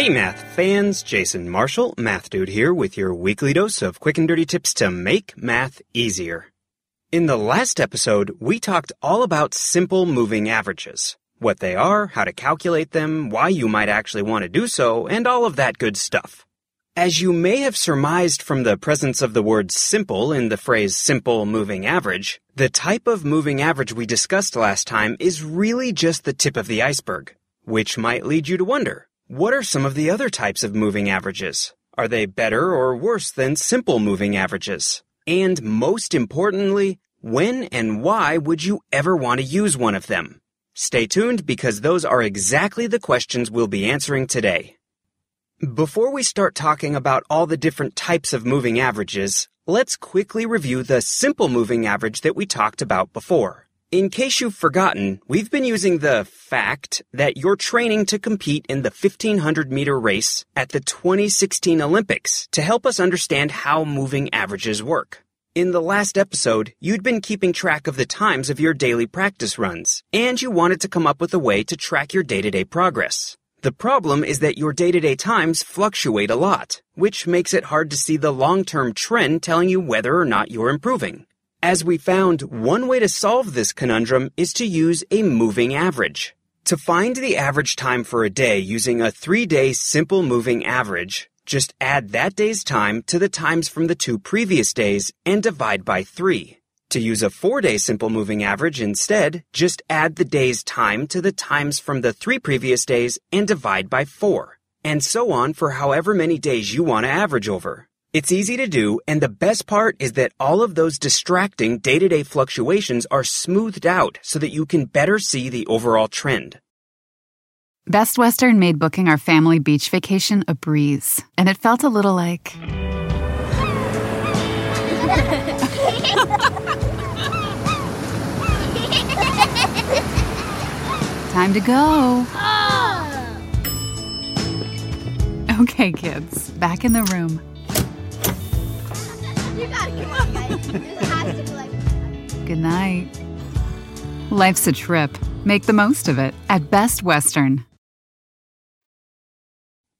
Hey math fans, Jason Marshall, Math Dude here with your weekly dose of quick and dirty tips to make math easier. In the last episode, we talked all about simple moving averages. What they are, how to calculate them, why you might actually want to do so, and all of that good stuff. As you may have surmised from the presence of the word simple in the phrase simple moving average, the type of moving average we discussed last time is really just the tip of the iceberg. Which might lead you to wonder, what are some of the other types of moving averages? Are they better or worse than simple moving averages? And most importantly, when and why would you ever want to use one of them? Stay tuned because those are exactly the questions we'll be answering today. Before we start talking about all the different types of moving averages, let's quickly review the simple moving average that we talked about before. In case you've forgotten, we've been using the fact that you're training to compete in the 1500 meter race at the 2016 Olympics to help us understand how moving averages work. In the last episode, you'd been keeping track of the times of your daily practice runs, and you wanted to come up with a way to track your day-to-day progress. The problem is that your day-to-day times fluctuate a lot, which makes it hard to see the long-term trend telling you whether or not you're improving. As we found, one way to solve this conundrum is to use a moving average. To find the average time for a day using a three-day simple moving average, just add that day's time to the times from the two previous days and divide by three. To use a four-day simple moving average instead, just add the day's time to the times from the three previous days and divide by four. And so on for however many days you want to average over. It's easy to do, and the best part is that all of those distracting day-to-day fluctuations are smoothed out so that you can better see the overall trend. Best Western made booking our family beach vacation a breeze, and it felt a little like. Time to go. Oh. Okay, kids, back in the room. Good night. Life's a trip. Make the most of it at Best Western.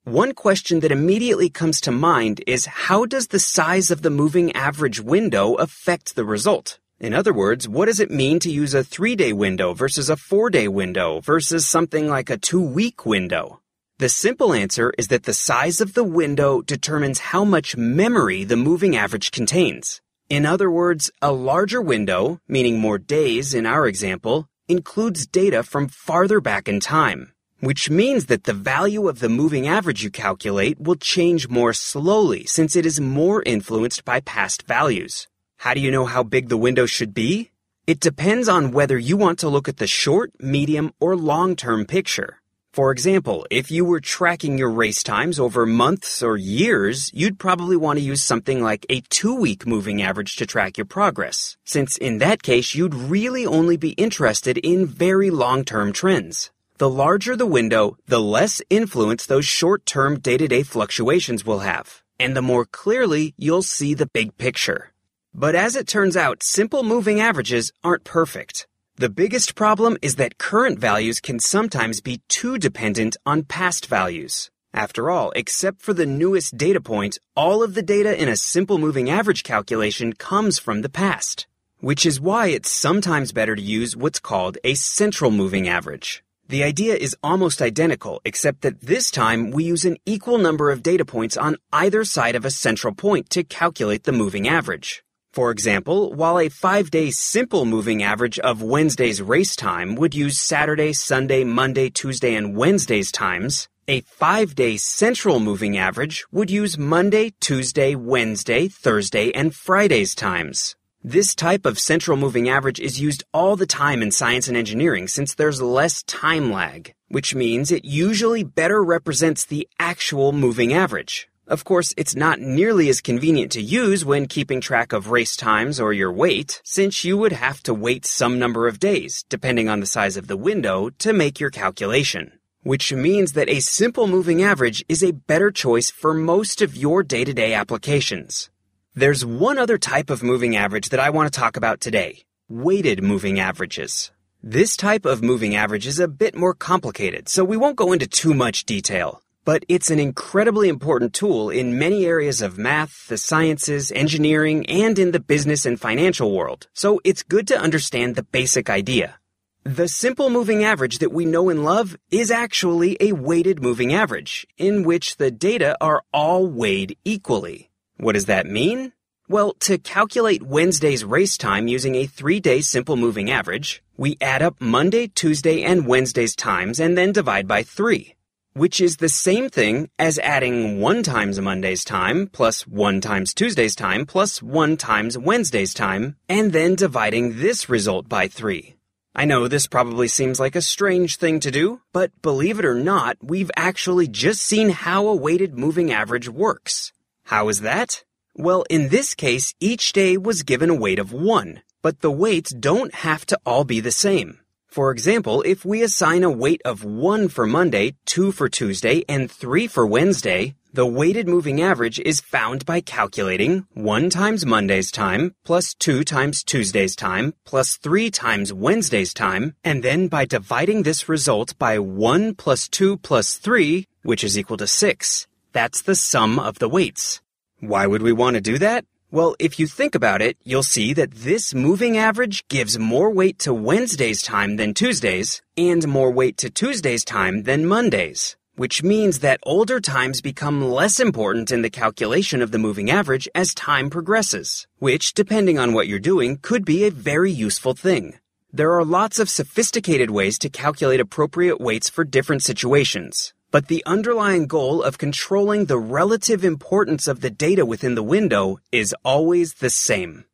One question that immediately comes to mind is how does the size of the moving average window affect the result? In other words, what does it mean to use a three day window versus a four day window versus something like a two week window? The simple answer is that the size of the window determines how much memory the moving average contains. In other words, a larger window, meaning more days in our example, includes data from farther back in time, which means that the value of the moving average you calculate will change more slowly since it is more influenced by past values. How do you know how big the window should be? It depends on whether you want to look at the short, medium, or long-term picture. For example, if you were tracking your race times over months or years, you'd probably want to use something like a two week moving average to track your progress, since in that case, you'd really only be interested in very long term trends. The larger the window, the less influence those short term day to day fluctuations will have, and the more clearly you'll see the big picture. But as it turns out, simple moving averages aren't perfect. The biggest problem is that current values can sometimes be too dependent on past values. After all, except for the newest data point, all of the data in a simple moving average calculation comes from the past. Which is why it's sometimes better to use what's called a central moving average. The idea is almost identical, except that this time we use an equal number of data points on either side of a central point to calculate the moving average. For example, while a five day simple moving average of Wednesday's race time would use Saturday, Sunday, Monday, Tuesday, and Wednesday's times, a five day central moving average would use Monday, Tuesday, Wednesday, Thursday, and Friday's times. This type of central moving average is used all the time in science and engineering since there's less time lag, which means it usually better represents the actual moving average. Of course, it's not nearly as convenient to use when keeping track of race times or your weight, since you would have to wait some number of days, depending on the size of the window, to make your calculation. Which means that a simple moving average is a better choice for most of your day-to-day applications. There's one other type of moving average that I want to talk about today. Weighted moving averages. This type of moving average is a bit more complicated, so we won't go into too much detail. But it's an incredibly important tool in many areas of math, the sciences, engineering, and in the business and financial world, so it's good to understand the basic idea. The simple moving average that we know and love is actually a weighted moving average, in which the data are all weighed equally. What does that mean? Well, to calculate Wednesday's race time using a three-day simple moving average, we add up Monday, Tuesday, and Wednesday's times and then divide by three, which is the same thing as adding 1 times Monday's time plus 1 times Tuesday's time plus 1 times Wednesday's time, and then dividing this result by 3. I know this probably seems like a strange thing to do, but believe it or not, we've actually just seen how a weighted moving average works. How is that? Well, in this case, each day was given a weight of 1, but the weights don't have to all be the same. For example, if we assign a weight of 1 for Monday, 2 for Tuesday, and 3 for Wednesday, the weighted moving average is found by calculating 1 times Monday's time, plus 2 times Tuesday's time, plus 3 times Wednesday's time, and then by dividing this result by 1 plus 2 plus 3, which is equal to 6. That's the sum of the weights. Why would we want to do that? Well, if you think about it, you'll see that this moving average gives more weight to Wednesday's time than Tuesday's, and more weight to Tuesday's time than Monday's, which means that older times become less important in the calculation of the moving average as time progresses, which, depending on what you're doing, could be a very useful thing. There are lots of sophisticated ways to calculate appropriate weights for different situations. But the underlying goal of controlling the relative importance of the data within the window is always the same.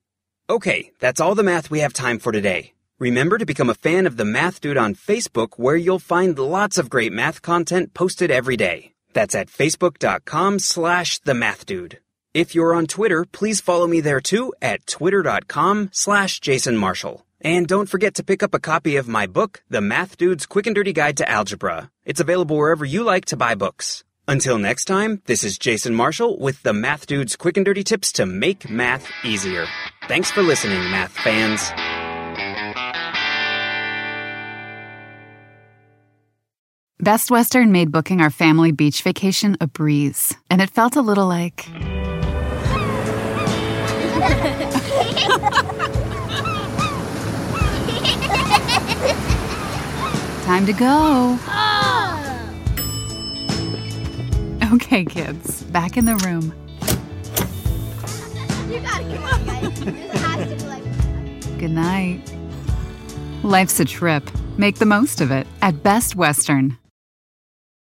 Okay, that's all the math we have time for today. Remember to become a fan of the Math Dude on Facebook where you'll find lots of great math content posted every day. That's at facebook.com slash the math dude. If you're on Twitter, please follow me there too at twitter.com slash Jason Marshall. And don't forget to pick up a copy of my book, The Math Dude's Quick and Dirty Guide to Algebra. It's available wherever you like to buy books. Until next time, this is Jason Marshall with the Math Dude's Quick and Dirty Tips to make math easier. Thanks for listening, math fans. Best Western made booking our family beach vacation a breeze, and it felt a little like. Time to go. Oh. Okay, kids, back in the room. You gotta come on, guys. This has to be like. Good night. Life's a trip. Make the most of it at Best Western.